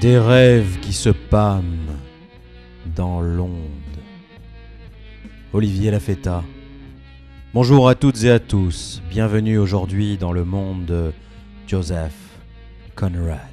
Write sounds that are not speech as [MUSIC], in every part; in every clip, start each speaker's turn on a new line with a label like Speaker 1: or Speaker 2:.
Speaker 1: Des rêves qui se pâment dans l'onde. Olivier Lafetta. Bonjour à toutes et à tous. Bienvenue aujourd'hui dans le monde de Joseph Conrad.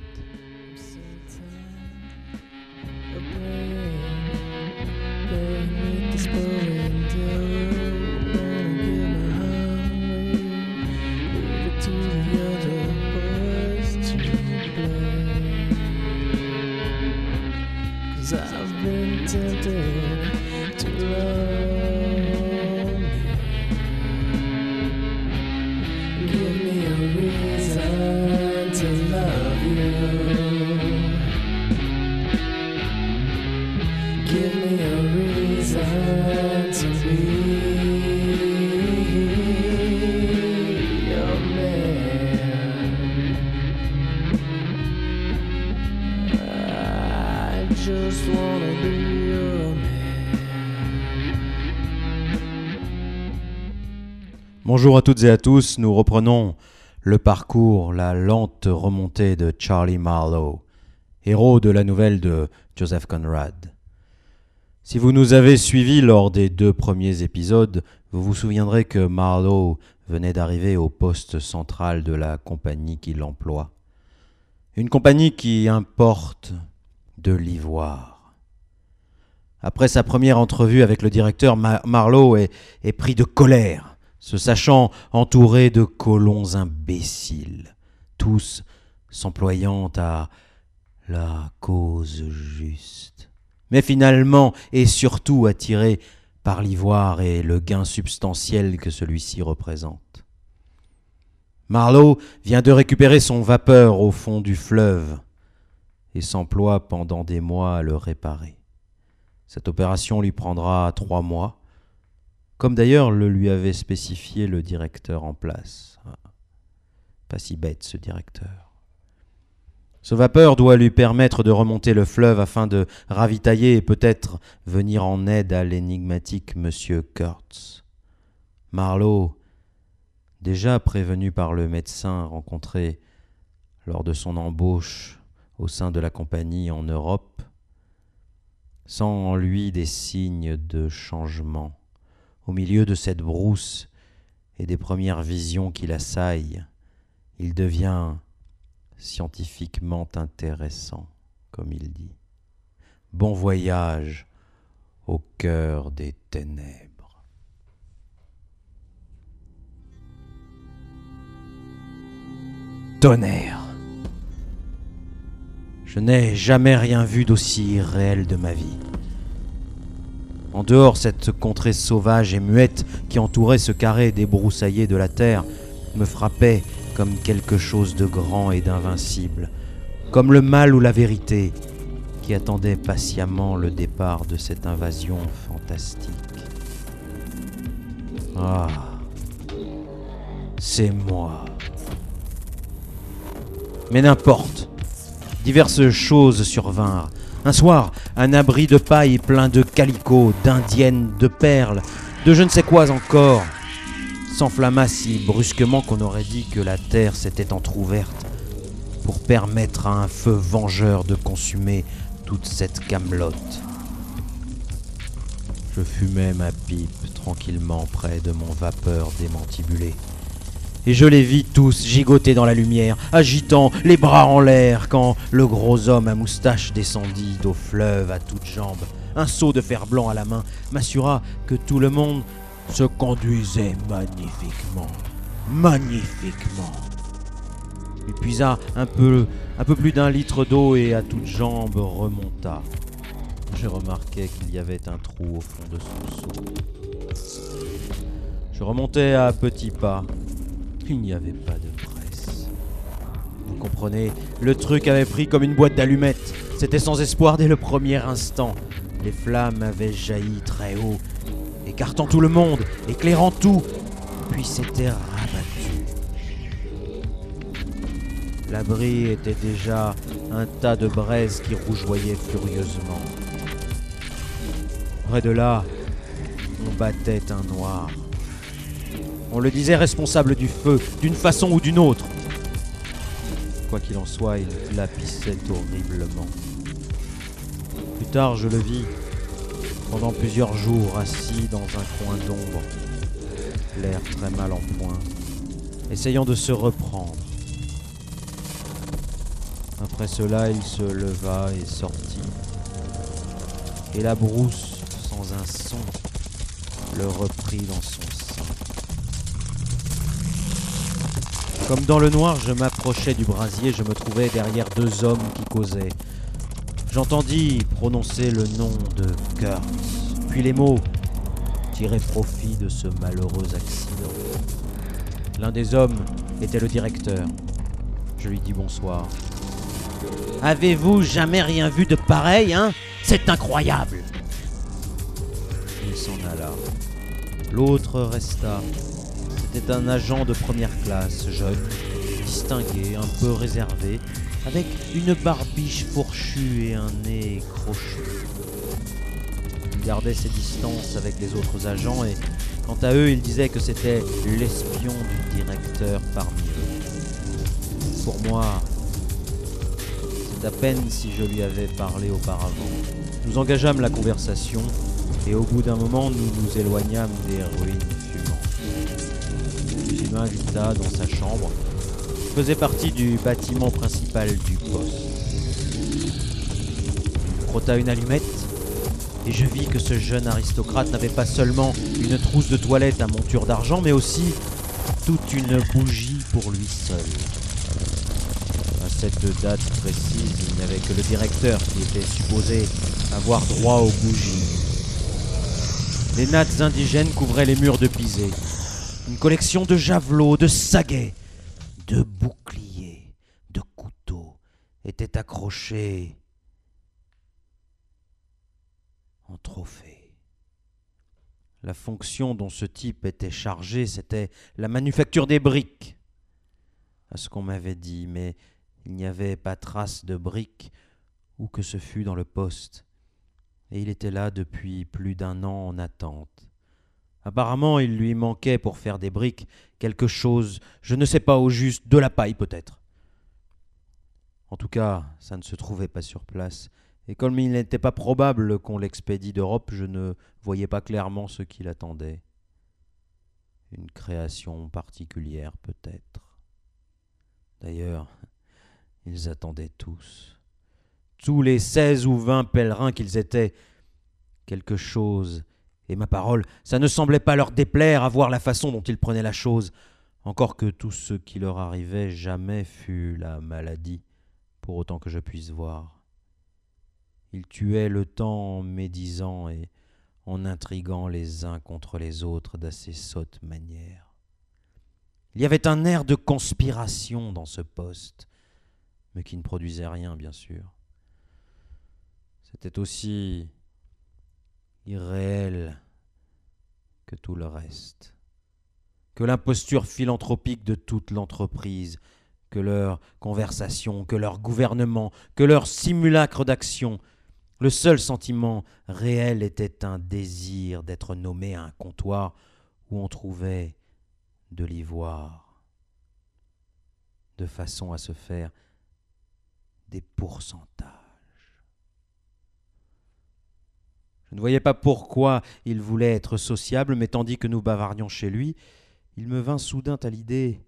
Speaker 1: Toutes et à tous, nous reprenons le parcours, la lente remontée de Charlie Marlowe, héros de la nouvelle de Joseph Conrad. Si vous nous avez suivis lors des deux premiers épisodes, vous vous souviendrez que Marlowe venait d'arriver au poste central de la compagnie qui l'emploie. Une compagnie qui importe de l'ivoire. Après sa première entrevue avec le directeur, Ma- Marlowe est pris de colère, se sachant entouré de colons imbéciles, tous s'employant à la cause juste, mais finalement et surtout attirés par l'ivoire et le gain substantiel que celui-ci représente. Marlowe vient de récupérer son vapeur au fond du fleuve et s'emploie pendant des mois à le réparer. Cette opération lui prendra trois mois, comme d'ailleurs le lui avait spécifié le directeur en place. Pas si bête ce directeur. Ce vapeur doit lui permettre de remonter le fleuve afin de ravitailler et peut-être venir en aide à l'énigmatique monsieur Kurtz. Marlowe, déjà prévenu par le médecin rencontré lors de son embauche au sein de la compagnie en Europe, sent en lui des signes de changement. Au milieu de cette brousse et des premières visions qui l'assaillent, il devient scientifiquement intéressant, comme il dit. Bon voyage au cœur des ténèbres. Tonnerre. Je n'ai jamais rien vu d'aussi irréel de ma vie. En dehors, cette contrée sauvage et muette qui entourait ce carré débroussaillé de la terre me frappait comme quelque chose de grand et d'invincible, comme le mal ou la vérité qui attendait patiemment le départ de cette invasion fantastique. Ah, c'est moi. Mais n'importe. Diverses choses survinrent. Un soir, un abri de paille plein de calicots, d'indiennes, de perles, de je ne sais quoi encore, s'enflamma si brusquement qu'on aurait dit que la terre s'était entr'ouverte pour permettre à un feu vengeur de consumer toute cette camelote. Je fumais ma pipe tranquillement près de mon vapeur démantibulé. Et je les vis tous gigoter dans la lumière, agitant les bras en l'air quand le gros homme à moustache descendit au fleuve à toutes jambes. Un seau de fer blanc à la main m'assura que tout le monde se conduisait magnifiquement. Magnifiquement. Il puisa un peu, plus d'un litre d'eau et à toutes jambes remonta. Je remarquai qu'il y avait un trou au fond de son seau. Je remontais à petits pas. Il n'y avait pas de presse. Vous comprenez, le truc avait pris comme une boîte d'allumettes. C'était sans espoir dès le premier instant. Les flammes avaient jailli très haut, écartant tout le monde, éclairant tout, puis s'étaient rabattues. L'abri était déjà un tas de braises qui rougeoyaient furieusement. Près de là, on battait un noir. On le disait responsable du feu, d'une façon ou d'une autre. Quoi qu'il en soit, il glapissait horriblement. Plus tard, je le vis, pendant plusieurs jours, assis dans un coin d'ombre, l'air très mal en point, essayant de se reprendre. Après cela, il se leva et sortit. Et la brousse, sans un son, le reprit dans son sein. Comme dans le noir, je m'approchais du brasier, je me trouvais derrière deux hommes qui causaient. J'entendis prononcer le nom de Kurtz, puis les mots tirer profit de ce malheureux accident. L'un des hommes était le directeur. Je lui dis bonsoir. Avez-vous jamais rien vu de pareil, hein? C'est incroyable Il s'en alla. L'autre resta. C'était un agent de première classe, jeune, distingué, un peu réservé, avec une barbiche fourchue et un nez crochu. Il gardait ses distances avec les autres agents et, quant à eux, il disait que c'était l'espion du directeur parmi eux. Pour moi, c'est à peine si je lui avais parlé auparavant. Nous engageâmes la conversation et au bout d'un moment, nous nous éloignâmes des ruines m'invita dans sa chambre, qui faisait partie du bâtiment principal du poste. Il frotta une allumette et je vis que ce jeune aristocrate n'avait pas seulement une trousse de toilette à monture d'argent, mais aussi toute une bougie pour lui seul. À cette date précise, il n'y avait que le directeur qui était supposé avoir droit aux bougies. Les nattes indigènes couvraient les murs de pisé. Une collection de javelots, de saguets, de boucliers, de couteaux était accrochée en trophée. La fonction dont ce type était chargé, c'était la manufacture des briques, à ce qu'on m'avait dit, mais il n'y avait pas trace de briques, où que ce fût dans le poste, et il était là depuis plus d'un an en attente. Apparemment, il lui manquait pour faire des briques quelque chose, je ne sais pas au juste, de la paille peut-être. En tout cas, ça ne se trouvait pas sur place, et comme il n'était pas probable qu'on l'expédie d'Europe, je ne voyais pas clairement ce qu'il attendait. Une création particulière peut-être. D'ailleurs, ils attendaient tous, tous les seize ou vingt pèlerins qu'ils étaient, quelque chose, et ma parole, ça ne semblait pas leur déplaire à voir la façon dont ils prenaient la chose, encore que tout ce qui leur arrivait jamais fût la maladie, pour autant que je puisse voir. Ils tuaient le temps en médisant et en intriguant les uns contre les autres d'assez sottes manières. Il y avait un air de conspiration dans ce poste, mais qui ne produisait rien, bien sûr. C'était aussi irréel que tout le reste, que l'imposture philanthropique de toute l'entreprise, que leur conversation, que leur gouvernement, que leur simulacre d'action, le seul sentiment réel était un désir d'être nommé à un comptoir où on trouvait de l'ivoire, de façon à se faire des pourcentages. Je ne voyais pas pourquoi il voulait être sociable, mais tandis que nous bavardions chez lui, il me vint soudain à l'idée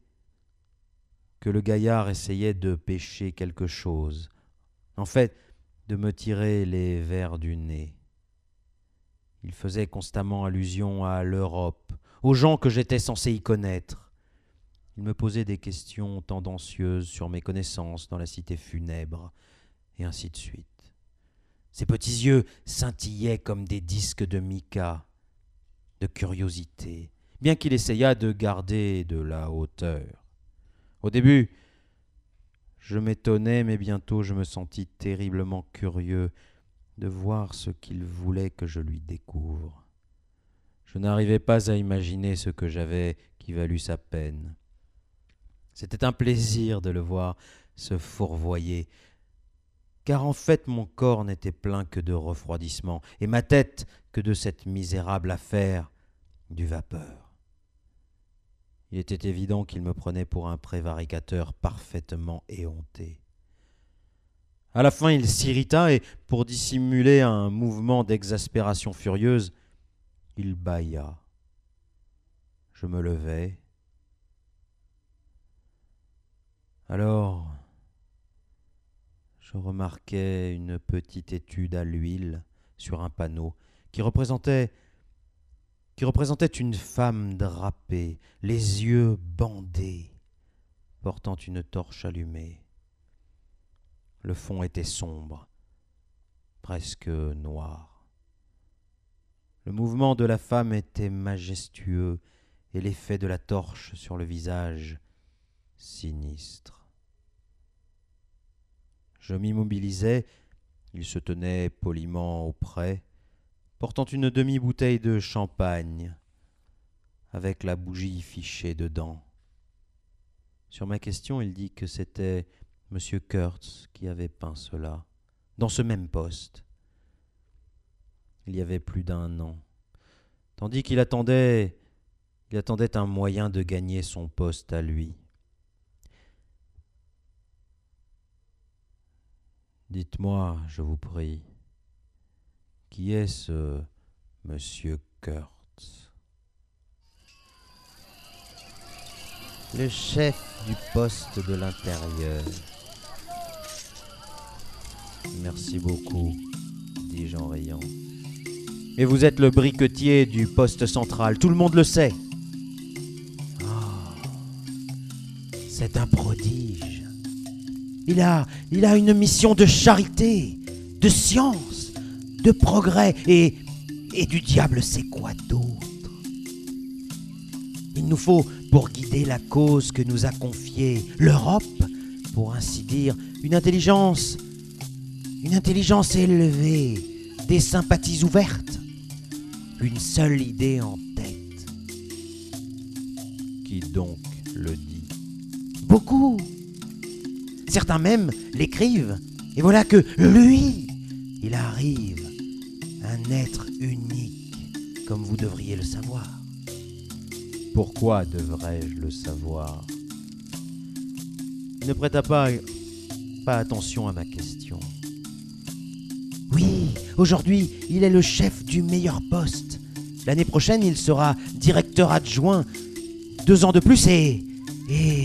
Speaker 1: que le gaillard essayait de pêcher quelque chose. En fait, de me tirer les vers du nez. Il faisait constamment allusion à l'Europe, aux gens que j'étais censé y connaître. Il me posait des questions tendancieuses sur mes connaissances dans la cité funèbre, et ainsi de suite. Ses petits yeux scintillaient comme des disques de mica, de curiosité, bien qu'il essayât de garder de la hauteur. Au début, je m'étonnais, mais bientôt je me sentis terriblement curieux de voir ce qu'il voulait que je lui découvre. Je n'arrivais pas à imaginer ce que j'avais qui valut sa peine. C'était un plaisir de le voir se fourvoyer, car en fait mon corps n'était plein que de refroidissement, et ma tête que de cette misérable affaire du vapeur. Il était évident qu'il me prenait pour un prévaricateur parfaitement éhonté. À la fin, il s'irrita et, pour dissimuler un mouvement d'exaspération furieuse, il bâilla. Je me levai. Alors, je remarquai une petite étude à l'huile sur un panneau qui représentait qui représentait une femme drapée, les yeux bandés, portant une torche allumée. Le fond était sombre, presque noir. Le mouvement de la femme était majestueux et l'effet de la torche sur le visage sinistre. Je m'immobilisai, il se tenait poliment auprès, portant une demi-bouteille de champagne, avec la bougie fichée dedans. Sur ma question, il dit que c'était M. Kurtz qui avait peint cela, dans ce même poste, il y avait plus d'un an, tandis qu'il attendait, il attendait un moyen de gagner son poste à lui. Dites-moi, je vous prie, qui est ce monsieur Kurtz? Le chef du poste de l'intérieur. Merci beaucoup, dis-je en riant. Et vous êtes le briquetier du poste central, tout le monde le sait. Ah, c'est un prodige. Il a, il a une mission de charité, de science, de progrès et, et du diable sait quoi d'autre? Il nous faut, pour guider la cause que nous a confiée l'Europe, pour ainsi dire, une intelligence, une intelligence élevée, des sympathies ouvertes, une seule idée en tête. Qui donc le dit? Beaucoup. Certains même l'écrivent. Et voilà que lui, il arrive, un être unique, comme vous devriez le savoir. Pourquoi devrais-je le savoir? Il ne prêta pas, pas attention à ma question. Oui, aujourd'hui, il est le chef du meilleur poste. L'année prochaine, il sera directeur adjoint. Deux ans de plus. Et... Et...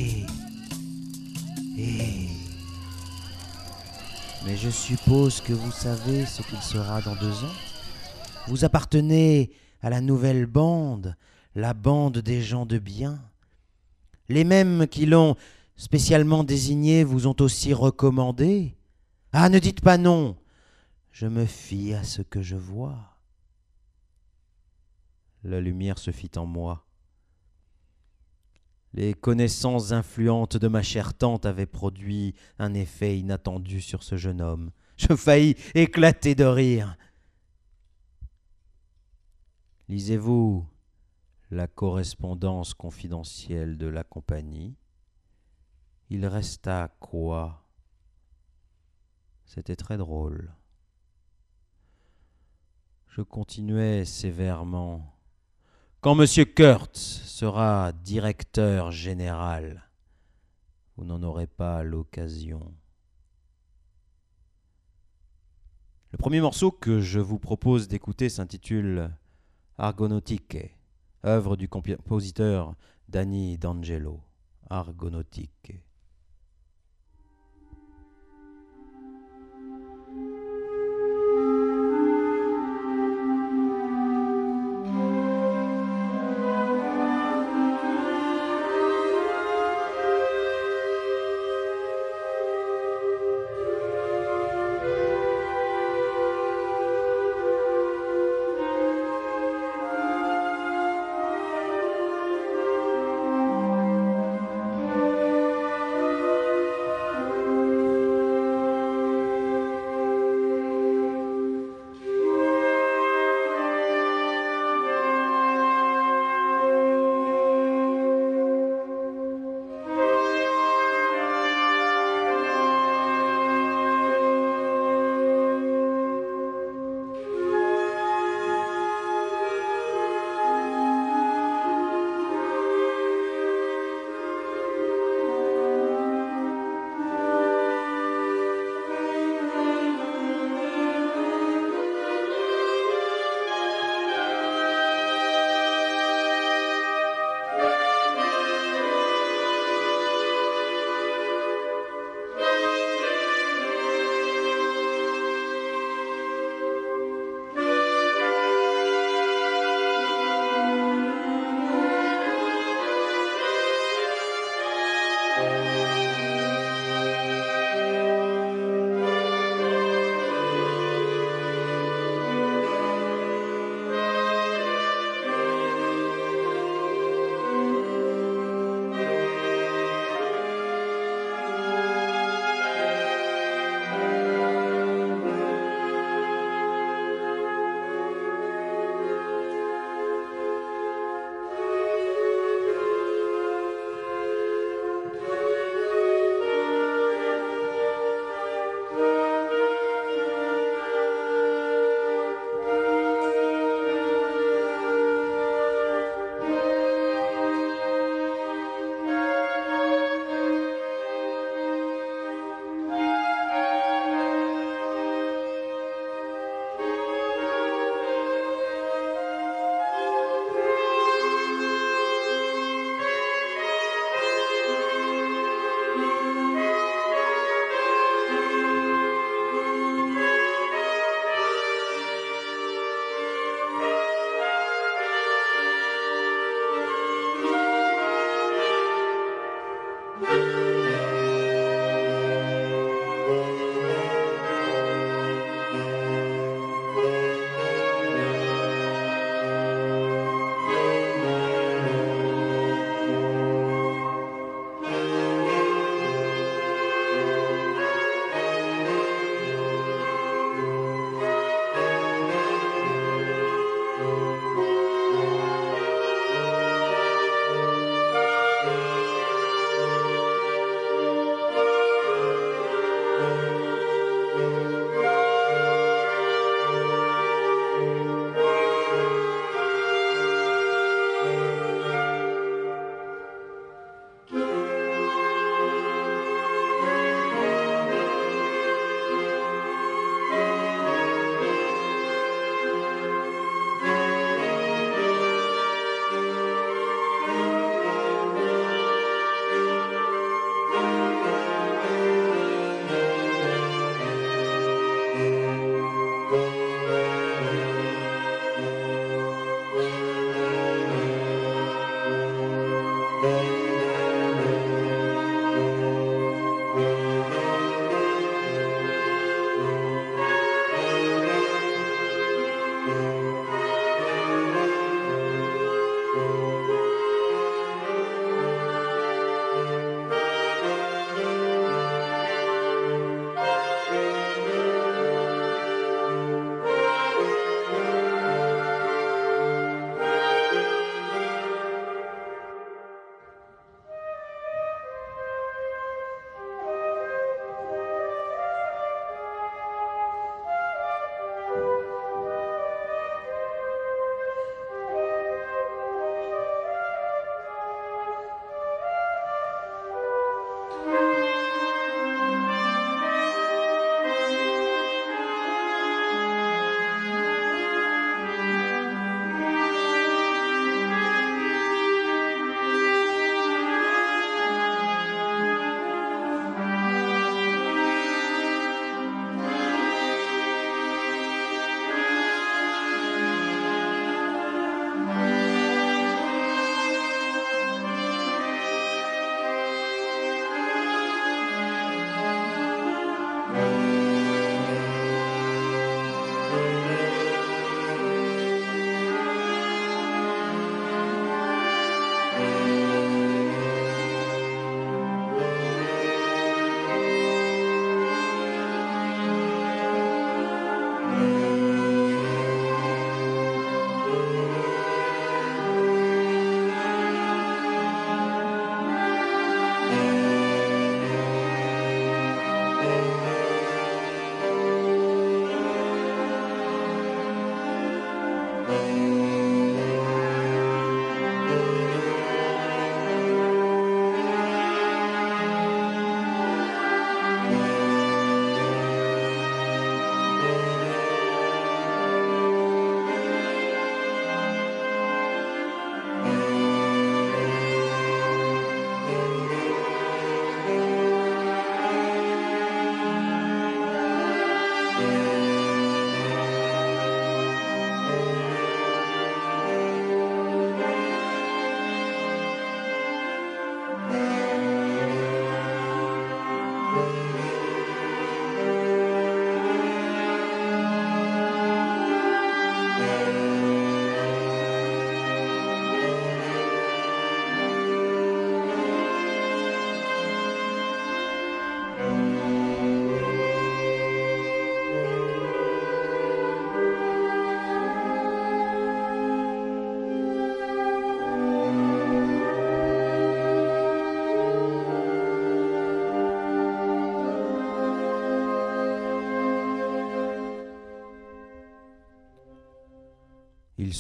Speaker 1: je suppose que vous savez ce qu'il sera dans deux ans. Vous appartenez à la nouvelle bande, la bande des gens de bien. Les mêmes qui l'ont spécialement désigné vous ont aussi recommandé. Ah, ne dites pas non. Je me fie à ce que je vois. La lumière se fit en moi. Les connaissances influentes de ma chère tante avaient produit un effet inattendu sur ce jeune homme. Je faillis éclater de rire. Lisez-vous la correspondance confidentielle de la compagnie? Il resta quoi? C'était très drôle. Je continuais sévèrement. Quand M. Kurtz sera directeur général, vous n'en aurez pas l'occasion. Le premier morceau que je vous propose d'écouter s'intitule Argonautique, œuvre du compositeur Danny D'Angelo. Argonautique.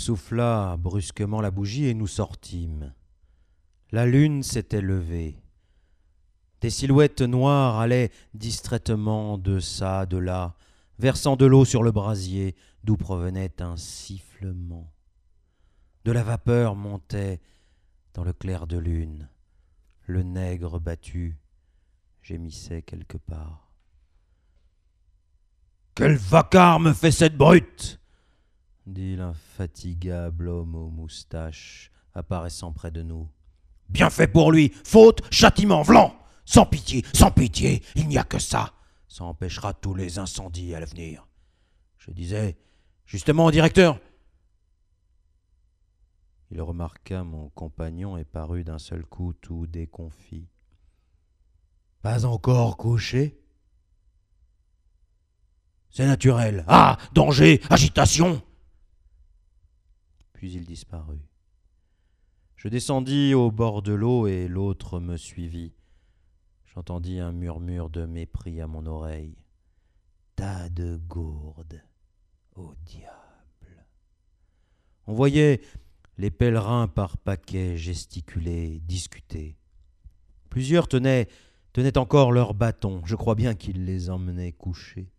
Speaker 1: Souffla brusquement la bougie et nous sortîmes. La lune s'était levée. Des silhouettes noires allaient distraitement de ça, de là, versant de l'eau sur le brasier d'où provenait un sifflement. De la vapeur montait dans le clair de lune. Le nègre battu gémissait quelque part. Quel vacarme fait cette brute dit l'infatigable homme aux moustaches apparaissant près de nous. Bien fait pour lui, faute, châtiment, vlan Sans pitié, sans pitié, il n'y a que ça. Ça empêchera tous les incendies à l'avenir. Je disais, justement, directeur. Il remarqua mon compagnon et parut d'un seul coup tout déconfit. Pas encore couché? C'est naturel. Ah Danger Agitation Il disparut. Je descendis au bord de l'eau et l'autre me suivit. J'entendis un murmure de mépris à mon oreille. Tas de gourdes. Au diable. On voyait les pèlerins par paquets gesticuler, discuter. Plusieurs tenaient, encore leurs bâtons. Je crois bien qu'ils les emmenaient coucher.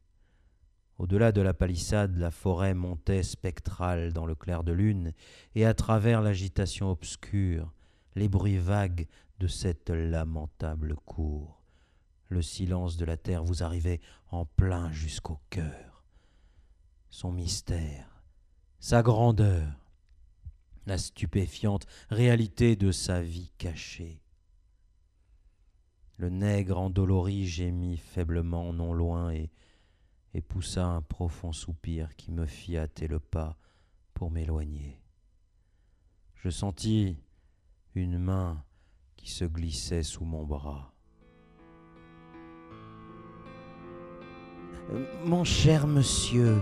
Speaker 1: Au-delà de la palissade, la forêt montait spectrale dans le clair de lune, et à travers l'agitation obscure, les bruits vagues de cette lamentable cour. Le silence de la terre vous arrivait en plein jusqu'au cœur. Son mystère, sa grandeur, la stupéfiante réalité de sa vie cachée. Le nègre endolori gémit faiblement non loin et, et poussa un profond soupir qui me fit hâter le pas pour m'éloigner. Je sentis une main qui se glissait sous mon bras. Mon cher monsieur,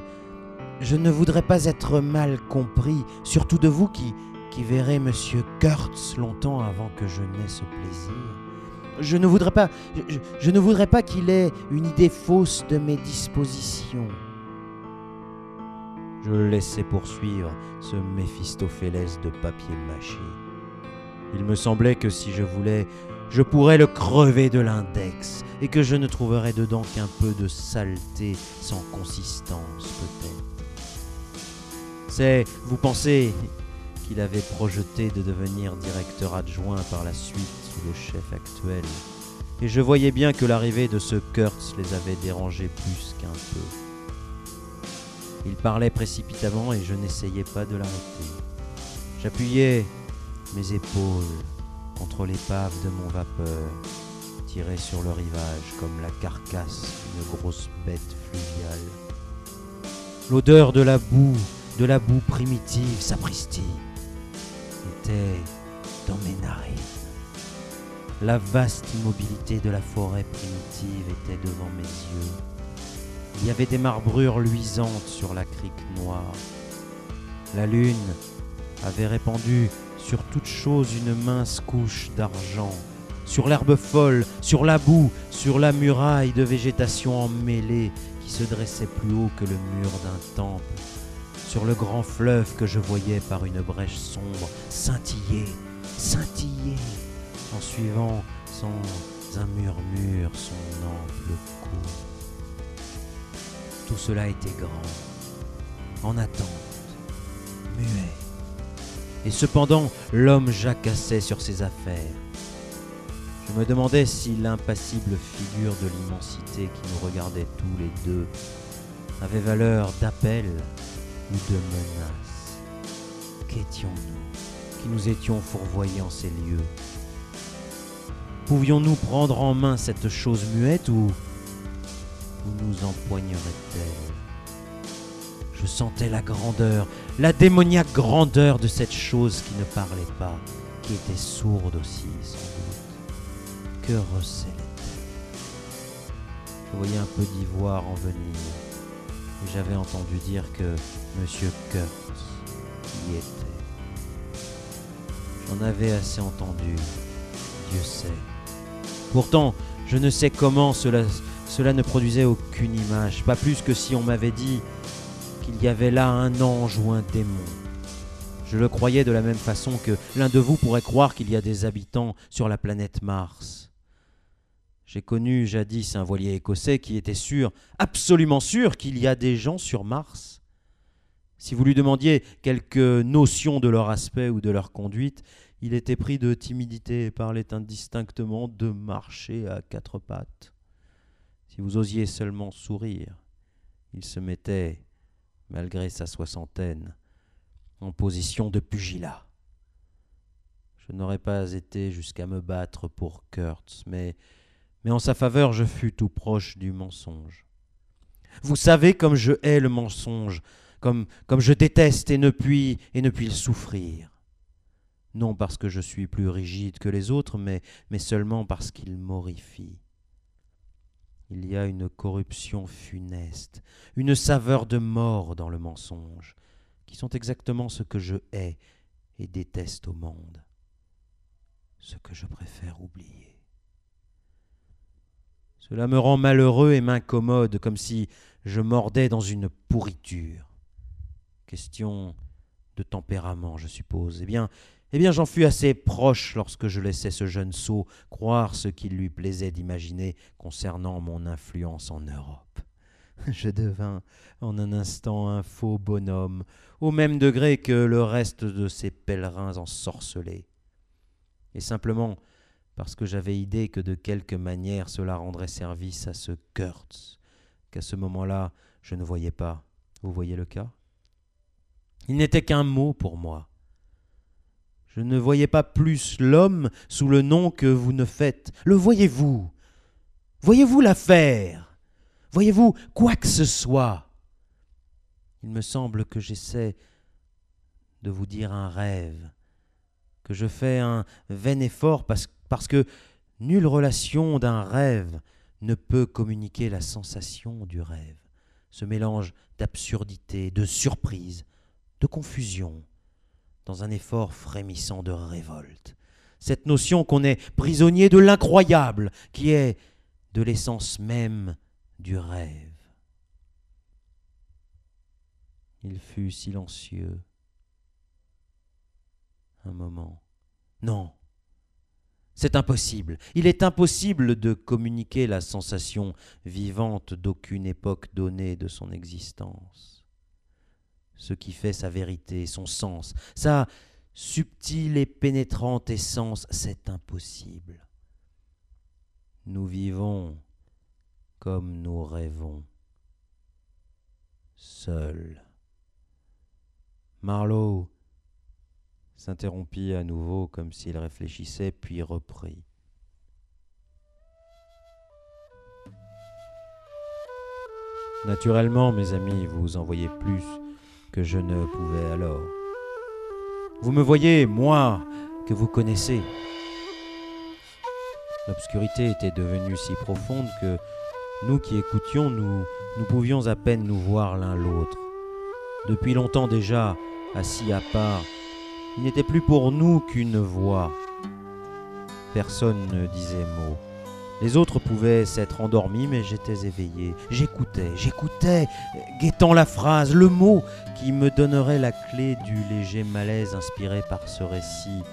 Speaker 1: je ne voudrais pas être mal compris, surtout de vous qui, qui verrez monsieur Kurtz longtemps avant que je n'aie ce plaisir. Je ne voudrais pas, je, ne voudrais pas qu'il ait une idée fausse de mes dispositions. Je le laissai poursuivre, ce Méphistophélès de papier mâché. Il me semblait que si je voulais, je pourrais le crever de l'index, et que je ne trouverais dedans qu'un peu de saleté sans consistance peut-être. C'est, vous pensez, qu'il avait projeté de devenir directeur adjoint par la suite le chef actuel. Et je voyais bien que l'arrivée de ce Kurtz les avait dérangés plus qu'un peu. Il parlait précipitamment et je n'essayais pas de l'arrêter. J'appuyais mes épaules contre l'épave de mon vapeur, tiré sur le rivage comme la carcasse d'une grosse bête fluviale. L'odeur de la boue, de la boue primitive, sapristi, était dans mes narines. La vaste immobilité de la forêt primitive était devant mes yeux. Il y avait des marbrures luisantes sur la crique noire. La lune avait répandu sur toute chose une mince couche d'argent, sur l'herbe folle, sur la boue, sur la muraille de végétation emmêlée qui se dressait plus haut que le mur d'un temple, sur le grand fleuve que je voyais par une brèche sombre scintiller, scintiller, en suivant sans un murmure son ample cours. Tout cela était grand, en attente, muet. Et cependant, l'homme jacassait sur ses affaires. Je me demandais si l'impassible figure de l'immensité qui nous regardait tous les deux avait valeur d'appel ou de menace. Qu'étions-nous qui nous étions fourvoyés en ces lieux? Pouvions-nous prendre en main cette chose muette ou, ou nous empoignerait-elle? Je sentais la grandeur, la démoniaque grandeur de cette chose qui ne parlait pas, qui était sourde aussi, sans doute. Que recelait-elle Je voyais un peu d'ivoire en venir, j'avais entendu dire que Monsieur Kurtz y était. J'en avais assez entendu, Dieu sait. Pourtant, je ne sais comment cela, ne produisait aucune image, pas plus que si on m'avait dit qu'il y avait là un ange ou un démon. Je le croyais de la même façon que l'un de vous pourrait croire qu'il y a des habitants sur la planète Mars. J'ai connu jadis un voilier écossais qui était sûr, absolument sûr, qu'il y a des gens sur Mars. Si vous lui demandiez quelques notions de leur aspect ou de leur conduite, il était pris de timidité et parlait indistinctement de marcher à quatre pattes. Si vous osiez seulement sourire, il se mettait, malgré sa soixantaine, en position de pugilat. Je n'aurais pas été jusqu'à me battre pour Kurtz, mais, en sa faveur je fus tout proche du mensonge. Vous savez comme je hais le mensonge, comme, comme je déteste et ne puis et ne puis le souffrir non parce que je suis plus rigide que les autres, mais, seulement parce qu'il m'horrifie. Il y a une corruption funeste, une saveur de mort dans le mensonge, qui sont exactement ce que je hais et déteste au monde, ce que je préfère oublier. Cela me rend malheureux et m'incommode, comme si je mordais dans une pourriture. Question de tempérament, je suppose. Eh bien, eh bien, j'en fus assez proche lorsque je laissais ce jeune sot croire ce qu'il lui plaisait d'imaginer concernant mon influence en Europe. [LAUGHS] Je devins en un instant un faux bonhomme, au même degré que le reste de ces pèlerins ensorcelés. Et simplement parce que j'avais idée que de quelque manière cela rendrait service à ce Kurtz, qu'à ce moment-là je ne voyais pas. Vous voyez le cas? Il n'était qu'un mot pour moi je ne voyais pas plus l'homme sous le nom que vous ne faites. Le voyez-vous? Voyez-vous l'affaire? Voyez-vous quoi que ce soit? Il me semble que j'essaie de vous dire un rêve, que je fais un vain effort parce, parce que nulle relation d'un rêve ne peut communiquer la sensation du rêve, ce mélange d'absurdité, de surprise, de confusion dans un effort frémissant de révolte. Cette notion qu'on est prisonnier de l'incroyable, qui est de l'essence même du rêve. Il fut silencieux. Un moment. Non. C'est impossible. Il est impossible de communiquer la sensation vivante d'aucune époque donnée de son existence ce qui fait sa vérité, son sens, sa subtile et pénétrante essence, c'est impossible. Nous vivons comme nous rêvons, seuls. Marlowe s'interrompit à nouveau comme s'il réfléchissait, puis reprit. Naturellement, mes amis, vous en voyez plus que je ne pouvais alors. Vous me voyez, moi, que vous connaissez. L'obscurité était devenue si profonde que nous qui écoutions, nous, nous pouvions à peine nous voir l'un l'autre. Depuis longtemps déjà, assis à part, il n'était plus pour nous qu'une voix. Personne ne disait mot. Les autres pouvaient s'être endormis, mais j'étais éveillé. J'écoutais, j'écoutais, guettant la phrase, le mot qui me donnerait la clé du léger malaise inspiré par ce récit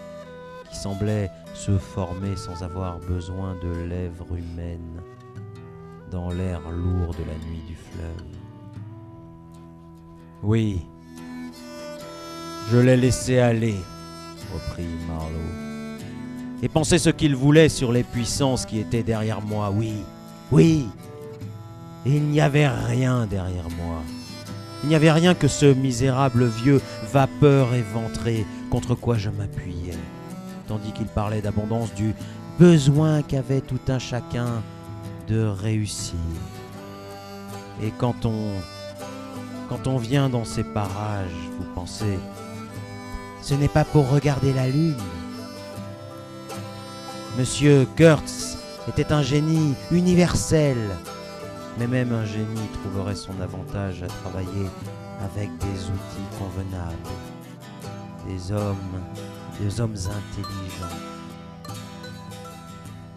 Speaker 1: qui semblait se former sans avoir besoin de lèvres humaines dans l'air lourd de la nuit du fleuve. Oui, je l'ai laissé aller, reprit Marlowe et penser ce qu'il voulait sur les puissances qui étaient derrière moi. Oui, oui. Il n'y avait rien derrière moi. Il n'y avait rien que ce misérable vieux vapeur éventré contre quoi je m'appuyais, tandis qu'il parlait d'abondance du besoin qu'avait tout un chacun de réussir. Et quand on quand on vient dans ces parages, vous pensez, ce n'est pas pour regarder la lune. Monsieur Kurtz était un génie universel, mais même un génie trouverait son avantage à travailler avec des outils convenables, des hommes, des hommes intelligents.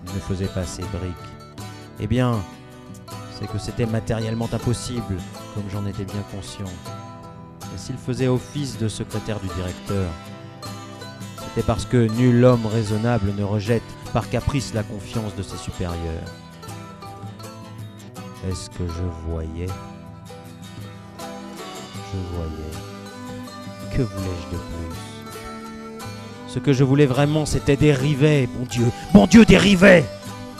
Speaker 1: Il ne faisait pas ses briques. Eh bien, c'est que c'était matériellement impossible, comme j'en étais bien conscient. Et s'il faisait office de secrétaire du directeur, c'était parce que nul homme raisonnable ne rejette par caprice la confiance de ses supérieurs. Est-ce que je voyais? Je voyais. Que voulais-je de plus? Ce que je voulais vraiment, c'était des rivets, bon Dieu, bon Dieu, des rivets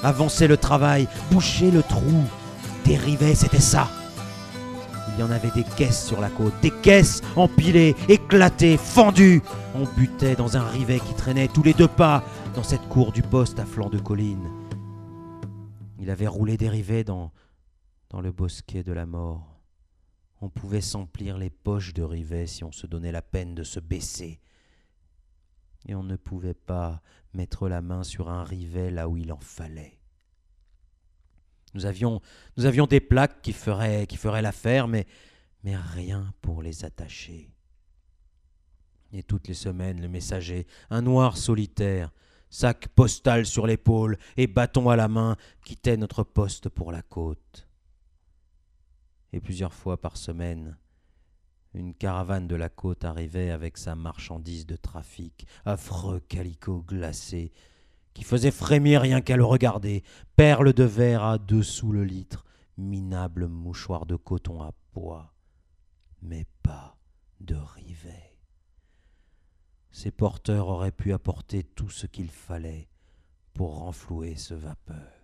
Speaker 1: Avancer le travail, boucher le trou. Des rivets, c'était ça. Il y en avait des caisses sur la côte, des caisses empilées, éclatées, fendues. On butait dans un rivet qui traînait tous les deux pas dans cette cour du poste à flanc de colline. Il avait roulé des rivets dans, dans le bosquet de la mort. On pouvait s'emplir les poches de rivets si on se donnait la peine de se baisser. Et on ne pouvait pas mettre la main sur un rivet là où il en fallait. Nous avions, des plaques qui feraient, l'affaire, mais rien pour les attacher. Et toutes les semaines, le messager, un noir solitaire, sac postal sur l'épaule et bâton à la main, quittait notre poste pour la côte. Et plusieurs fois par semaine, une caravane de la côte arrivait avec sa marchandise de trafic, affreux calicot glacé, qui faisait frémir rien qu'à le regarder, perles de verre à deux sous le litre, minable mouchoir de coton à pois, mais pas de rivets. Ces porteurs auraient pu apporter tout ce qu'il fallait pour renflouer ce vapeur.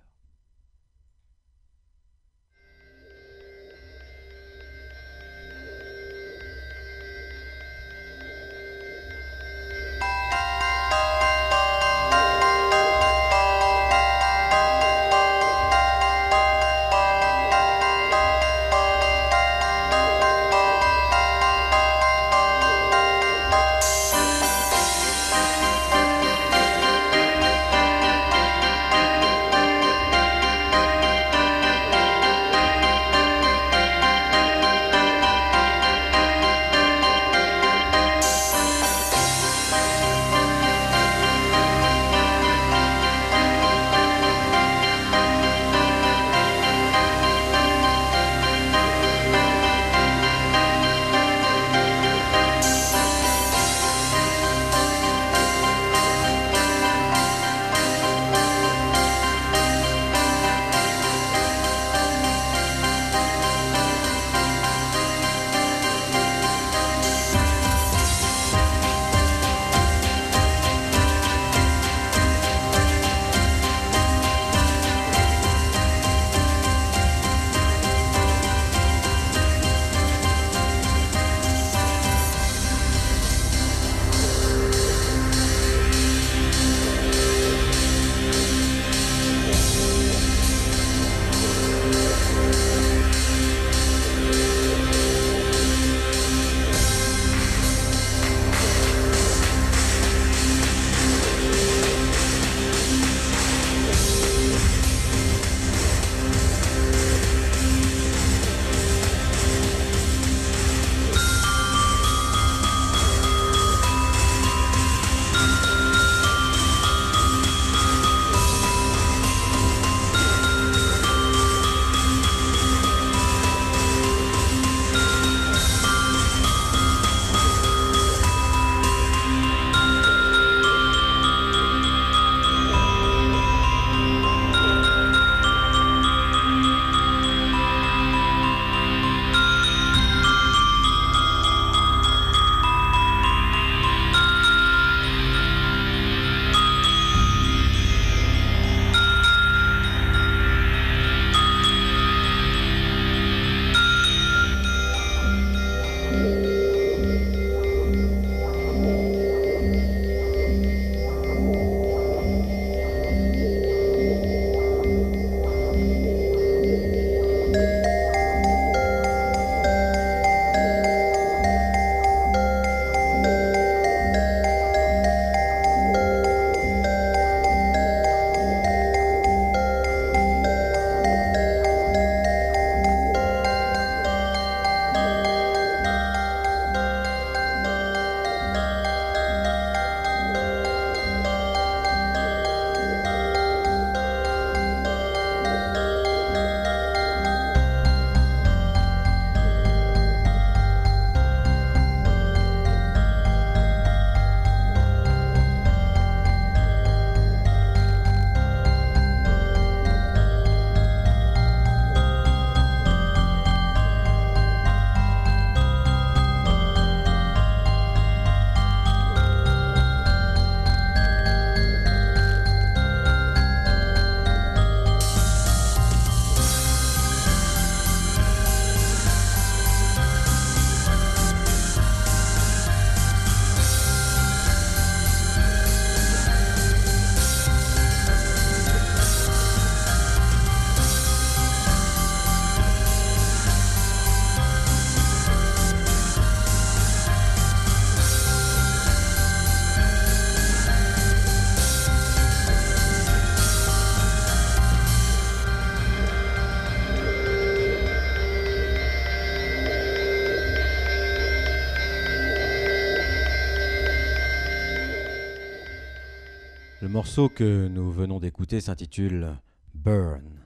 Speaker 1: Morceau que nous venons d'écouter s'intitule Burn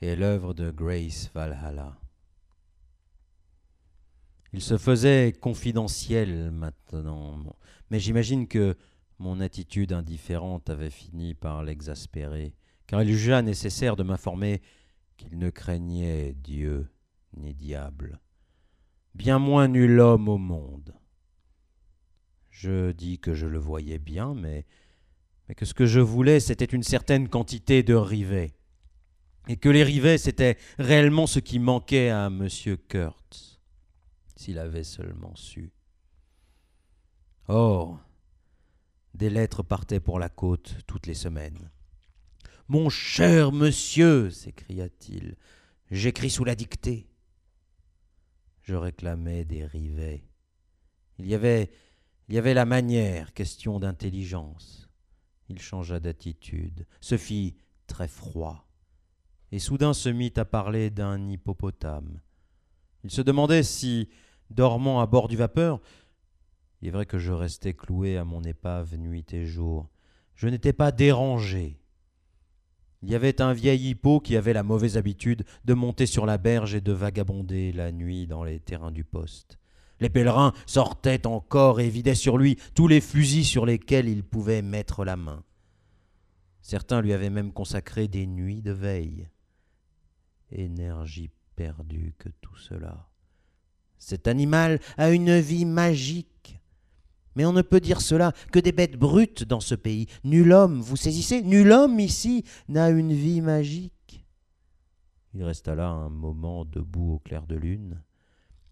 Speaker 1: et est l'œuvre de Grace Valhalla. Il se faisait confidentiel maintenant, mais j'imagine que mon attitude indifférente avait fini par l'exaspérer, car il jugea nécessaire de m'informer qu'il ne craignait Dieu ni diable, bien moins nul homme au monde. Je dis que je le voyais bien, mais mais que ce que je voulais, c'était une certaine quantité de rivets, et que les rivets, c'était réellement ce qui manquait à M. Kurtz, s'il avait seulement su. Or, des lettres partaient pour la côte toutes les semaines. Mon cher monsieur, s'écria-t-il, j'écris sous la dictée. Je réclamais des rivets. Il y avait, il y avait la manière, question d'intelligence. Il changea d'attitude, se fit très froid, et soudain se mit à parler d'un hippopotame. Il se demandait si, dormant à bord du vapeur, il est vrai que je restais cloué à mon épave nuit et jour, je n'étais pas dérangé. Il y avait un vieil hippo qui avait la mauvaise habitude de monter sur la berge et de vagabonder la nuit dans les terrains du poste. Les pèlerins sortaient encore et vidaient sur lui tous les fusils sur lesquels ils pouvaient mettre la main. Certains lui avaient même consacré des nuits de veille. Énergie perdue que tout cela. Cet animal a une vie magique. Mais on ne peut dire cela que des bêtes brutes dans ce pays. Nul homme, vous saisissez, nul homme ici n'a une vie magique. Il resta là un moment debout au clair de lune,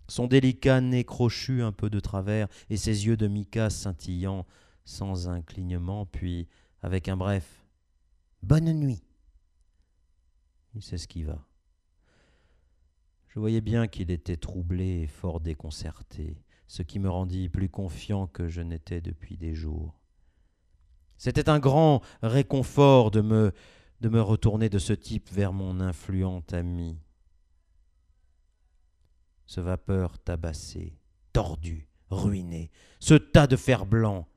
Speaker 1: son délicat nez crochu un peu de travers et ses yeux de mica scintillant sans un clignement, puis, avec un bref Bonne nuit, il s'esquiva. Je voyais bien qu'il était troublé et fort déconcerté, ce qui me rendit plus confiant que je n'étais depuis des jours. C'était un grand réconfort de me, de me retourner de ce type vers mon influent ami ce vapeur tabassé, tordu, ruiné, ce tas de fer blanc.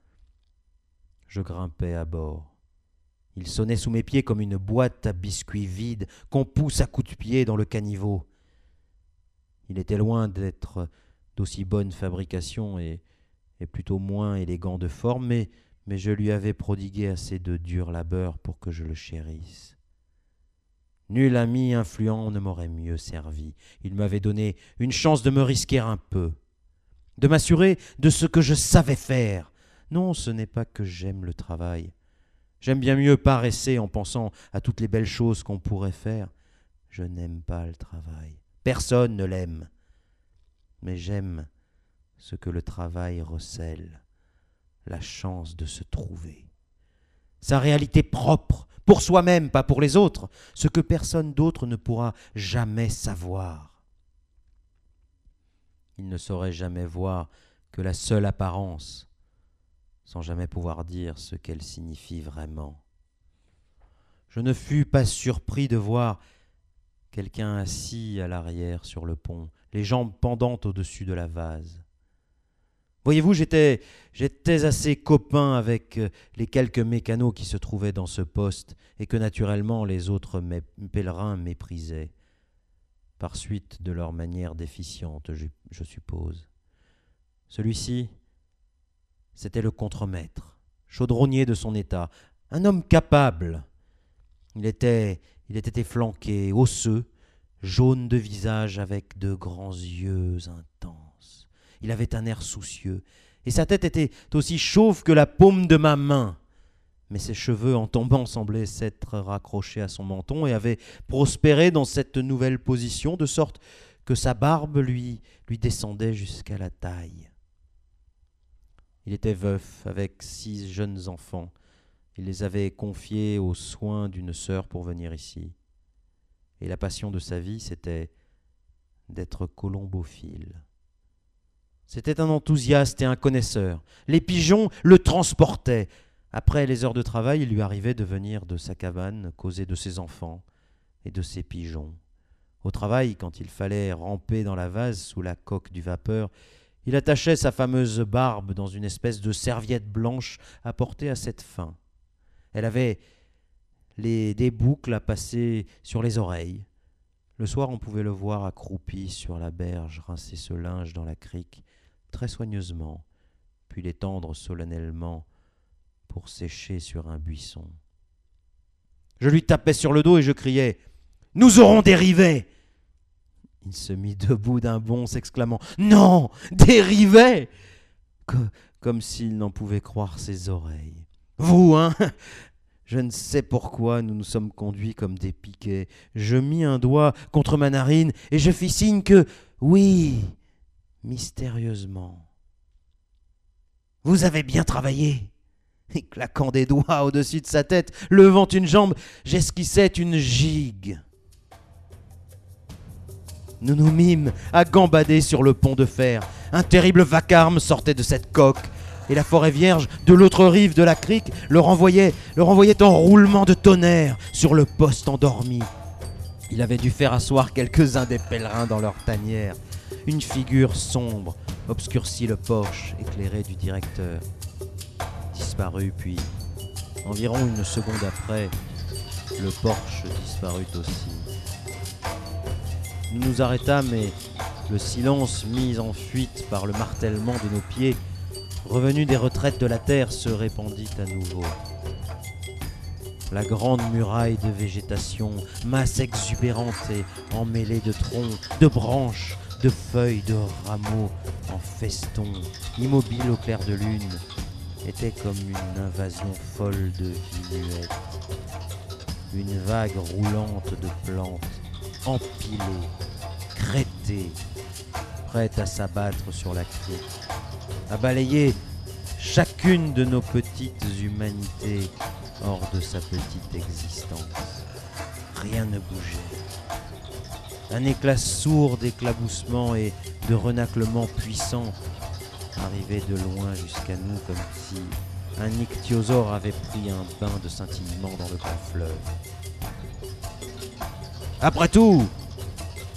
Speaker 1: Je grimpais à bord. Il sonnait sous mes pieds comme une boîte à biscuits vide qu'on pousse à coups de pied dans le caniveau. Il était loin d'être d'aussi bonne fabrication et, plutôt moins élégant de forme, mais, mais je lui avais prodigué assez de dur labeur pour que je le chérisse. Nul ami influent ne m'aurait mieux servi. Il m'avait donné une chance de me risquer un peu, de m'assurer de ce que je savais faire. Non, ce n'est pas que j'aime le travail. J'aime bien mieux paresser en pensant à toutes les belles choses qu'on pourrait faire. Je n'aime pas le travail. Personne ne l'aime. Mais j'aime ce que le travail recèle, la chance de se trouver. Sa réalité propre, pour soi-même, pas pour les autres, ce que personne d'autre ne pourra jamais savoir. Il ne saurait jamais voir que la seule apparence, sans jamais pouvoir dire ce qu'elle signifie vraiment. Je ne fus pas surpris de voir quelqu'un assis à l'arrière sur le pont, les jambes pendantes au-dessus de la vase. Voyez-vous, j'étais, assez copain avec euh, les quelques mécanos qui se trouvaient dans ce poste et que naturellement les autres pèlerins méprisaient, par suite de leur manière déficiente, je, je suppose. Celui-ci, c'était le contremaître, chaudronnier de son état, un homme capable. Il était, il était efflanqué, osseux, jaune de visage avec de grands yeux intenses. Il avait un air soucieux, et sa tête était aussi chauve que la paume de ma main. Mais ses cheveux, en tombant, semblaient s'être raccrochés à son menton et avaient prospéré dans cette nouvelle position, de sorte que sa barbe lui, lui descendait jusqu'à la taille. Il était veuf, avec six jeunes enfants. Il les avait confiés aux soins d'une sœur pour venir ici. Et la passion de sa vie, c'était d'être colombophile. C'était un enthousiaste et un connaisseur. Les pigeons le transportaient. Après les heures de travail, il lui arrivait de venir de sa cabane causer de ses enfants et de ses pigeons. Au travail, quand il fallait ramper dans la vase sous la coque du vapeur, il attachait sa fameuse barbe dans une espèce de serviette blanche apportée à cette fin. Elle avait les, des boucles à passer sur les oreilles. Le soir, on pouvait le voir accroupi sur la berge, rincer ce linge dans la crique, très soigneusement, puis l'étendre solennellement pour sécher sur un buisson. Je lui tapais sur le dos et je criais Nous aurons rivets Il se mit debout d'un bond, s'exclamant Non rivets Co- Comme s'il n'en pouvait croire ses oreilles. Vous, hein Je ne sais pourquoi nous nous sommes conduits comme des piquets. Je mis un doigt contre ma narine et je fis signe que oui, mystérieusement. Vous avez bien travaillé. Et claquant des doigts au-dessus de sa tête, levant une jambe, j'esquissais une gigue. Nous nous mîmes à gambader sur le pont de fer. Un terrible vacarme sortait de cette coque, et la forêt vierge, de l'autre rive de la crique, le renvoyait, le renvoyait en roulement de tonnerre sur le poste endormi. Il avait dû faire asseoir quelques-uns des pèlerins dans leur tanière. Une figure sombre obscurcit le porche éclairé du directeur. Disparut, puis, environ une seconde après, le porche disparut aussi. Nous nous arrêtâmes et le silence mis en fuite par le martèlement de nos pieds, revenu des retraites de la terre, se répandit à nouveau. La grande muraille de végétation, masse exubérante et emmêlée de troncs, de branches, de feuilles, de rameaux, en feston, immobile au clair de lune, était comme une invasion folle de vie muette. Une vague roulante de plantes, empilées, crêtées, prêtes à s'abattre sur la crique, à balayer chacune de nos petites humanités hors de sa petite existence. Rien ne bougeait. Un éclat sourd d'éclaboussement et de renaclement puissant arrivait de loin jusqu'à nous comme si un ichthyosaure avait pris un bain de scintillement dans le grand fleuve. Après tout,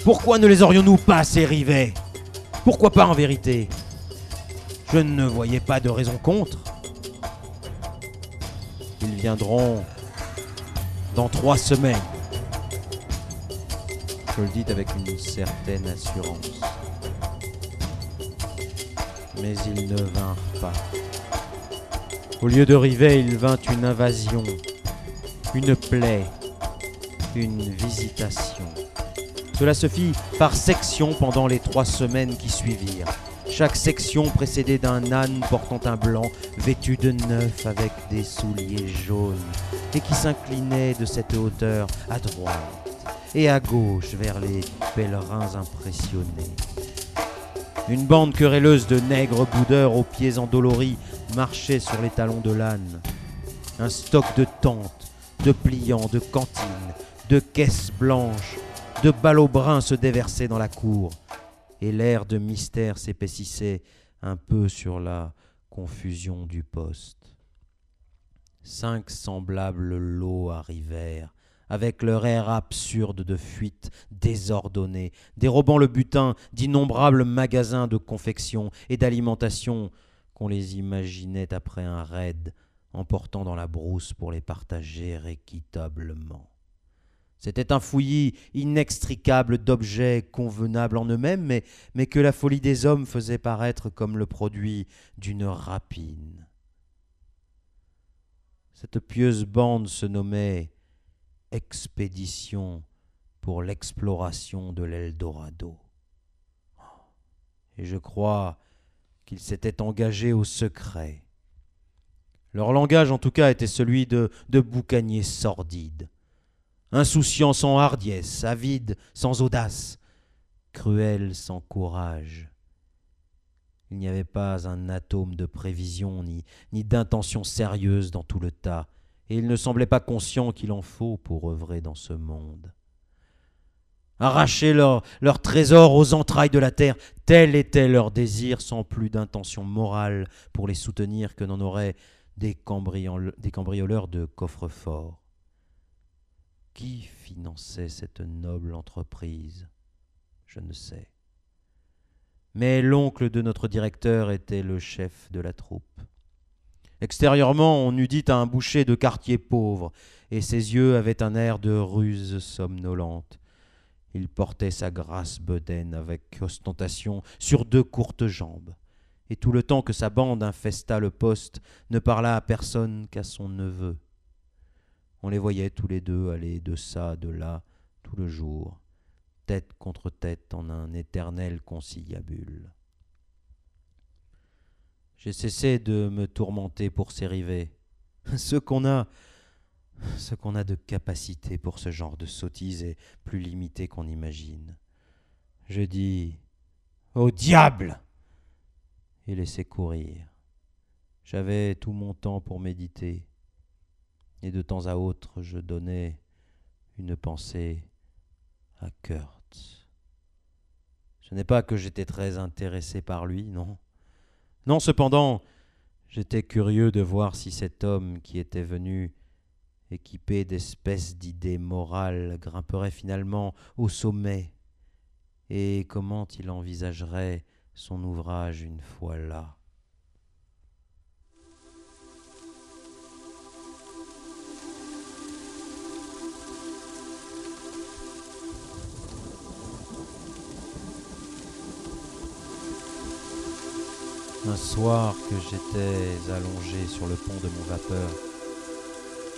Speaker 1: pourquoi ne les aurions-nous pas, ces rivets? Pourquoi pas en vérité? Je ne voyais pas de raison contre. Ils viendront dans trois semaines. Je le dis avec une certaine assurance. Mais ils ne vinrent pas. Au lieu de rivets, il vint une invasion, une plaie, une visitation. Cela se fit par sections pendant les trois semaines qui suivirent. Chaque section précédée d'un âne portant un blanc, vêtu de neuf avec des souliers jaunes, et qui s'inclinait de cette hauteur à droite et à gauche vers les pèlerins impressionnés. Une bande querelleuse de nègres boudeurs aux pieds endoloris marchait sur les talons de l'âne. Un stock de tentes, de pliants, de cantines, de caisses blanches, de ballots bruns se déversaient dans la cour, et l'air de mystère s'épaississait un peu sur la confusion du poste. Cinq semblables lots arrivèrent, avec leur air absurde de fuite désordonnée, dérobant le butin d'innombrables magasins de confection et d'alimentation qu'on les imaginait après un raid, emportant dans la brousse pour les partager équitablement. C'était un fouillis inextricable d'objets convenables en eux-mêmes, mais, mais que la folie des hommes faisait paraître comme le produit d'une rapine. Cette pieuse bande se nommait Expédition pour l'exploration de l'Eldorado. Et je crois qu'ils s'étaient engagés au secret. Leur langage, en tout cas, était celui de, boucaniers sordides insouciant sans hardiesse, avide sans audace, cruel sans courage. Il n'y avait pas un atome de prévision ni, ni d'intention sérieuse dans tout le tas, et ils ne semblaient pas conscients qu'il en faut pour œuvrer dans ce monde. Arracher leur, leur trésor aux entrailles de la terre, tel était leur désir, sans plus d'intention morale pour les soutenir que n'en auraient des, des cambrioleurs de coffres-forts. Qui finançait cette noble entreprise? Je ne sais. Mais l'oncle de notre directeur était le chef de la troupe. Extérieurement, on eût dit un boucher de quartier pauvre, et ses yeux avaient un air de ruse somnolente. Il portait sa grasse bedaine avec ostentation sur deux courtes jambes, et tout le temps que sa bande infesta le poste, ne parla à personne qu'à son neveu. On les voyait tous les deux aller de ça, de là, tout le jour, tête contre tête en un éternel conciliabule. J'ai cessé de me tourmenter pour ces rivets. Ce qu'on a, ce qu'on a de capacité pour ce genre de sottise est plus limité qu'on imagine. Je dis Au diable et laissai courir. J'avais tout mon temps pour méditer, et de temps à autre je donnais une pensée à Kurt. Ce n'est pas que j'étais très intéressé par lui, non. Non, cependant, j'étais curieux de voir si cet homme qui était venu équipé d'espèces d'idées morales grimperait finalement au sommet, et comment il envisagerait son ouvrage une fois là? Un soir que j'étais allongé sur le pont de mon vapeur,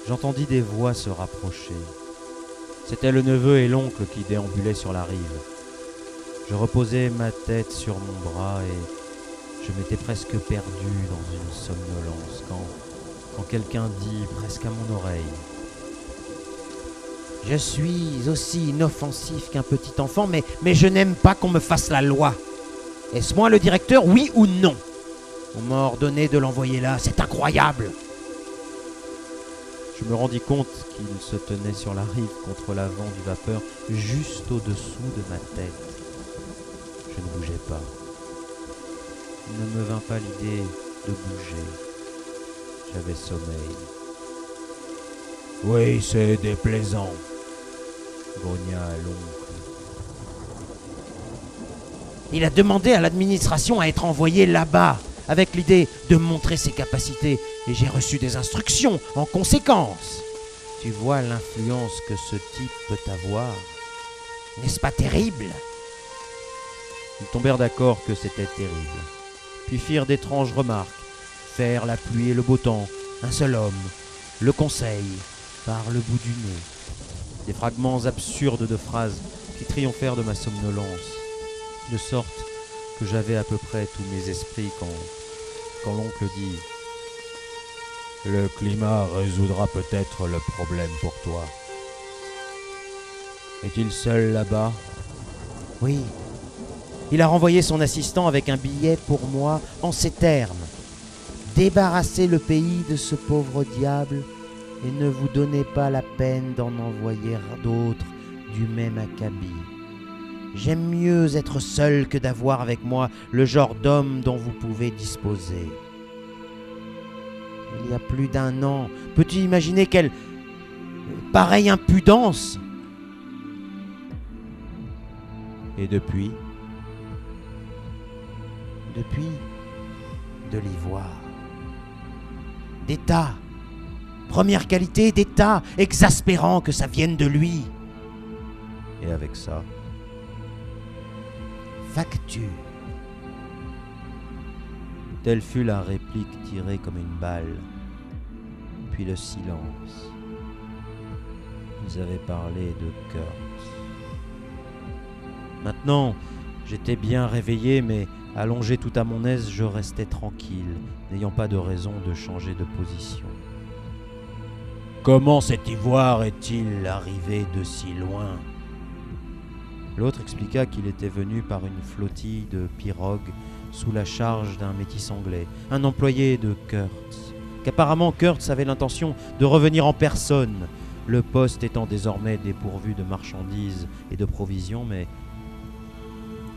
Speaker 1: j'entendis des voix se rapprocher. C'était le neveu et l'oncle qui déambulaient sur la rive. Je reposais ma tête sur mon bras et je m'étais presque perdu dans une somnolence quand, quelqu'un dit presque à mon oreille
Speaker 2: Je suis aussi inoffensif qu'un petit enfant, mais je n'aime pas qu'on me fasse la loi. Est-ce moi le directeur, oui ou non? On m'a ordonné de l'envoyer là, c'est incroyable.
Speaker 1: Je me rendis compte qu'il se tenait sur la rive contre l'avant du vapeur, juste au-dessous de ma tête. Je ne bougeais pas. Il ne me vint pas l'idée de bouger. J'avais sommeil.
Speaker 3: Oui, c'est déplaisant.
Speaker 1: Grogna l'oncle.
Speaker 2: Il a demandé à l'administration à être envoyé là-bas, avec l'idée de montrer ses capacités, et j'ai reçu des instructions en conséquence.
Speaker 1: Tu vois l'influence que ce type peut avoir.
Speaker 2: N'est-ce pas terrible?
Speaker 1: Ils tombèrent d'accord que c'était terrible, puis firent d'étranges remarques. Faire la pluie et le beau temps, un seul homme, le conseil, par le bout du nez. Des fragments absurdes de phrases qui triomphèrent de ma somnolence, de sorte que j'avais à peu près tous mes esprits quand, l'oncle dit
Speaker 3: Le climat résoudra peut-être le problème pour toi.
Speaker 1: Est-il seul là-bas?
Speaker 2: Oui. Il a renvoyé son assistant avec un billet pour moi en ces termes. Débarrassez le pays de ce pauvre diable et ne vous donnez pas la peine d'en envoyer d'autres du même acabit. J'aime mieux être seul que d'avoir avec moi le genre d'homme dont vous pouvez disposer. Il y a plus d'un an, peux-tu imaginer quelle pareille impudence?
Speaker 1: Et depuis?
Speaker 2: Depuis, de l'ivoire. D'état. Première qualité d'état. Exaspérant que ça vienne de lui.
Speaker 1: Et avec ça?
Speaker 2: Facture.
Speaker 1: Telle fut la réplique tirée comme une balle. Puis le silence. Ils avaient parlé de Kurt. Maintenant, j'étais bien réveillé, mais allongé tout à mon aise, je restais tranquille, n'ayant pas de raison de changer de position.
Speaker 3: Comment cet ivoire est-il arrivé de si loin?
Speaker 1: L'autre expliqua qu'il était venu par une flottille de pirogues sous la charge d'un métis anglais, un employé de Kurtz. Qu'apparemment Kurtz avait l'intention de revenir en personne, le poste étant désormais dépourvu de marchandises et de provisions, mais,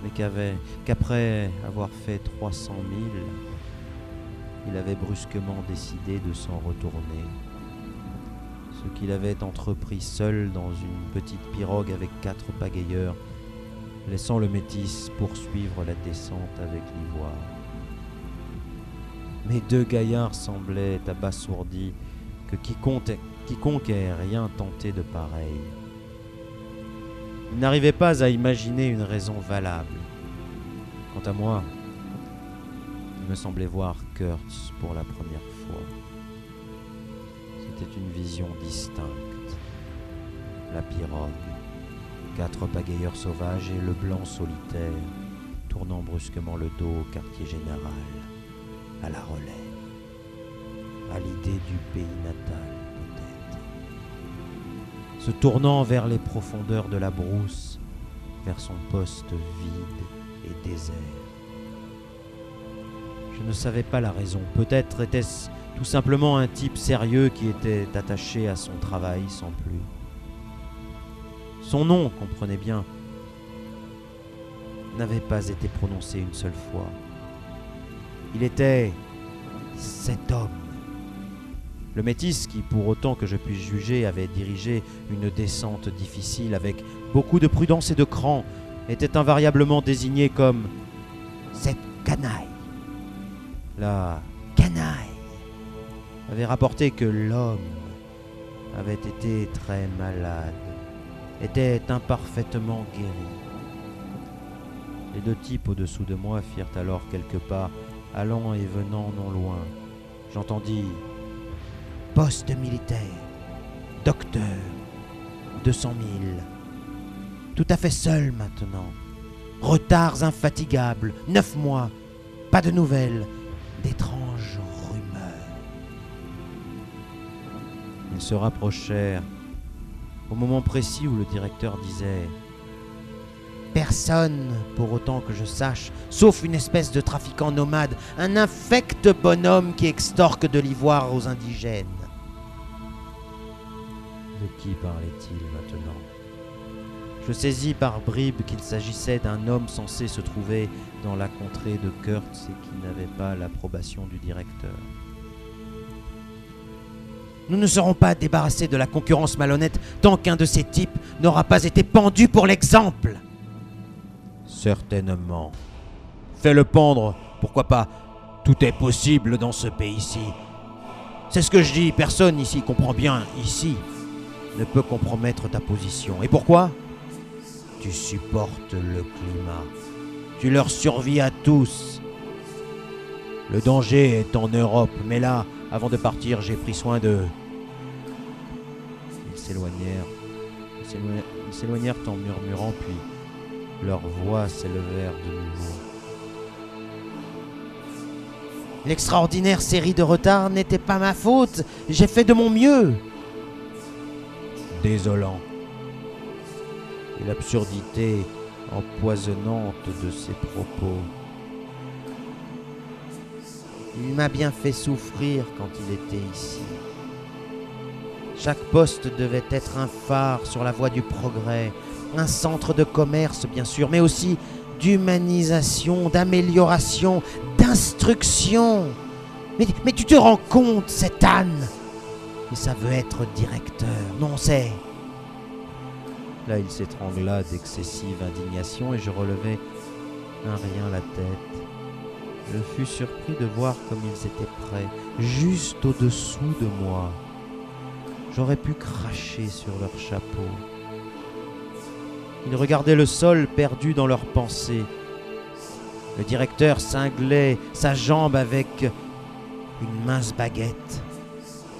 Speaker 1: mais qu'après avoir fait 300 000, il avait brusquement décidé de s'en retourner. Ce qu'il avait entrepris seul dans une petite pirogue avec quatre pagayeurs, laissant le métis poursuivre la descente avec l'ivoire. Mes deux gaillards semblaient abasourdis que quiconque, ait rien tenté de pareil. Ils n'arrivaient pas à imaginer une raison valable. Quant à moi, il me semblait voir Kurtz pour la première fois. C'était une vision distincte. La pirogue, quatre pagayeurs sauvages et le blanc solitaire tournant brusquement le dos au quartier général, à la relais, à l'idée du pays natal peut-être. Se tournant vers les profondeurs de la brousse, vers son poste vide et désert. Je ne savais pas la raison. Peut-être était-ce tout simplement un type sérieux qui était attaché à son travail sans plus. Son nom, comprenez bien, n'avait pas été prononcé une seule fois. Il était cet homme. Le métis qui, pour autant que je puisse juger, avait dirigé une descente difficile avec beaucoup de prudence et de cran, était invariablement désigné comme cette canaille. La canaille avait rapporté que l'homme avait été très malade, était imparfaitement guéri. Les deux types au-dessous de moi firent alors quelques pas, allant et venant non loin. J'entendis poste militaire, docteur, 200 000. Tout à fait seul maintenant. Retards infatigables, neuf mois, pas de nouvelles, d'étranges rumeurs. Ils se rapprochèrent au moment précis où le directeur disait Personne, pour autant que je sache, sauf une espèce de trafiquant nomade, un infect bonhomme qui extorque de l'ivoire aux indigènes. De qui parlait-il maintenant? Je saisis par bribes qu'il s'agissait d'un homme censé se trouver dans la contrée de Kurtz et qui n'avait pas l'approbation du directeur. Nous ne serons pas débarrassés de la concurrence malhonnête tant qu'un de ces types n'aura pas été pendu pour l'exemple. Certainement. Fais-le pendre, pourquoi pas? Tout est possible dans ce pays-ci. C'est ce que je dis, personne ici comprend bien, ici, ne peut compromettre ta position. Et pourquoi? Tu supportes le climat. Tu leur survis à tous. Le danger est en Europe, mais là, avant de partir, j'ai pris soin d'eux. Ils s'éloignèrent. Ils s'éloignèrent- Ils s'éloignèrent en murmurant, puis leurs voix s'élevèrent de nouveau. L'extraordinaire série de retards n'était pas ma faute. J'ai fait de mon mieux. Désolant. Et l'absurdité empoisonnante de ses propos. Il m'a bien fait souffrir quand il était ici. Chaque poste devait être un phare sur la voie du progrès, un centre de commerce bien sûr, mais aussi d'humanisation, d'amélioration, d'instruction. Mais, tu te rends compte, cet âne Et ça veut être directeur. Non, c'est... Là, il s'étrangla d'excessive indignation et je relevai un rien la tête. Je fus surpris de voir comme ils étaient prêts, juste au-dessous de moi. J'aurais pu cracher sur leur chapeau. Ils regardaient le sol perdu dans leurs pensées. Le directeur cinglait sa jambe avec une mince baguette.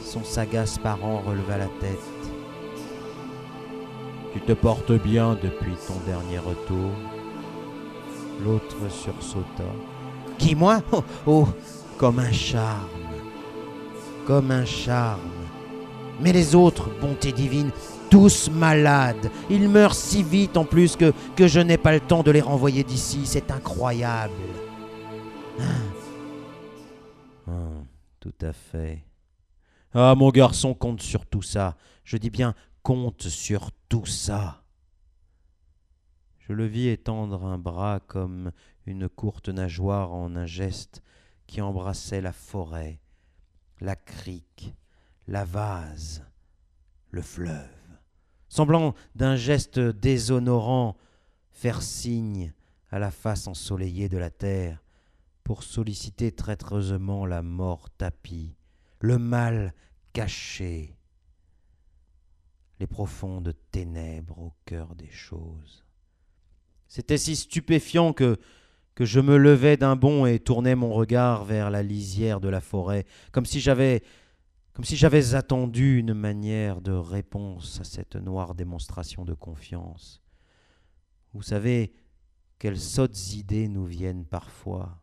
Speaker 1: Son sagace parent releva la tête. Tu te portes bien depuis ton dernier retour. L'autre sursauta. Qui, moi? Oh, oh, comme un charme. Comme un charme. Mais les autres, bonté divine, tous malades. Ils meurent si vite en plus que, je n'ai pas le temps de les renvoyer d'ici. C'est incroyable. Ah. Ah, tout à fait. Ah, mon garçon compte sur tout ça. Je dis bien compte sur tout ça. Je le vis étendre un bras comme une courte nageoire en un geste qui embrassait la forêt, la crique, la vase, le fleuve, semblant d'un geste déshonorant faire signe à la face ensoleillée de la terre
Speaker 2: pour solliciter traîtreusement la mort tapie, le mal caché, les profondes ténèbres au cœur des choses. C'était si stupéfiant que, que je me levais d'un bond et tournais mon regard vers la lisière de la forêt, comme si j'avais comme si j'avais attendu une manière de réponse à cette noire démonstration de confiance. Vous savez, quelles sottes idées nous viennent parfois.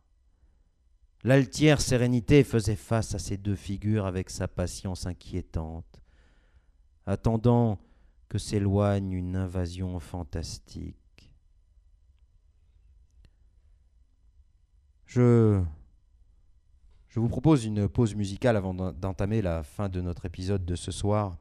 Speaker 2: L'altière sérénité faisait face à ces deux figures avec sa patience inquiétante, attendant que s'éloigne une invasion fantastique.
Speaker 1: Je je vous propose une pause musicale avant d'en- d'entamer la fin de notre épisode de ce soir.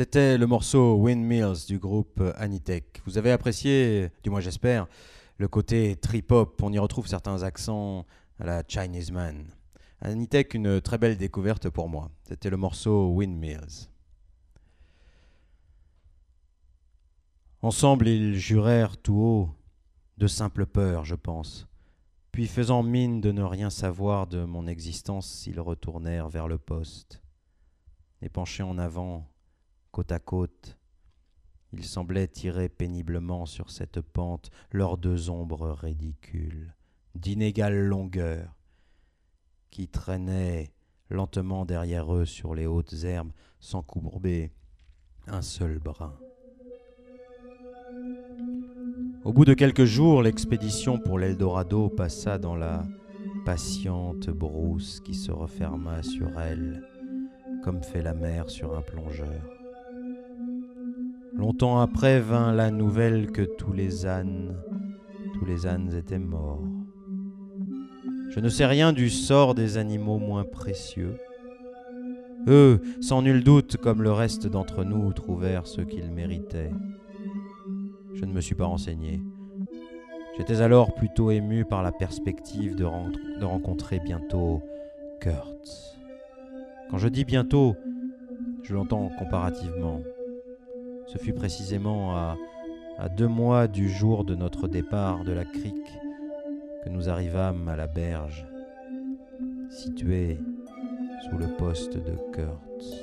Speaker 1: C'était le morceau Windmills du groupe Anitech. Vous avez apprécié, du moins j'espère, le côté trip-hop. On y retrouve certains accents à la Chinese Man. Anitech, une très belle découverte pour moi. C'était le morceau Windmills. Ensemble, ils jurèrent tout haut de simple peur, je pense. Puis, faisant mine de ne rien savoir de mon existence, ils retournèrent vers le poste. Et penchés en avant, côte à côte, ils semblaient tirer péniblement sur cette pente leurs deux ombres ridicules, d'inégale longueur, qui traînaient lentement derrière eux sur les hautes herbes sans courber un seul brin. Au bout de quelques jours, l'expédition pour l'Eldorado passa dans la patiente brousse qui se referma sur elle, comme fait la mer sur un plongeur. Longtemps après vint la nouvelle que tous les ânes, tous les ânes étaient morts. Je ne sais rien du sort des animaux moins précieux. Eux, sans nul doute, comme le reste d'entre nous, trouvèrent ce qu'ils méritaient. Je ne me suis pas renseigné. J'étais alors plutôt ému par la perspective de, ren- de rencontrer bientôt Kurtz. Quand je dis bientôt, je l'entends comparativement. Ce fut précisément à, deux mois du jour de notre départ de la crique que nous arrivâmes à la berge, située sous le poste de Kurtz.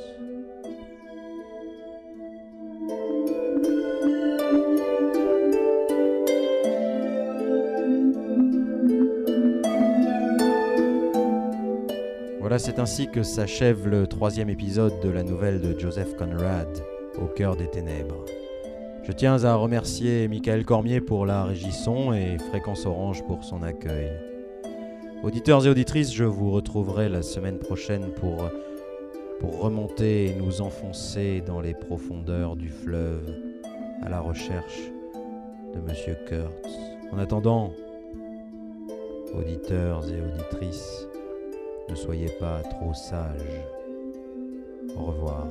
Speaker 1: Voilà, c'est ainsi que s'achève le troisième épisode de la nouvelle de Joseph Conrad, Au cœur des ténèbres. Je tiens à remercier Michael Cormier pour la régie son et Fréquence Orange pour son accueil. Auditeurs et auditrices, je vous retrouverai la semaine prochaine pour, pour remonter et nous enfoncer dans les profondeurs du fleuve à la recherche de Monsieur Kurtz. En attendant, auditeurs et auditrices, ne soyez pas trop sages. Au revoir.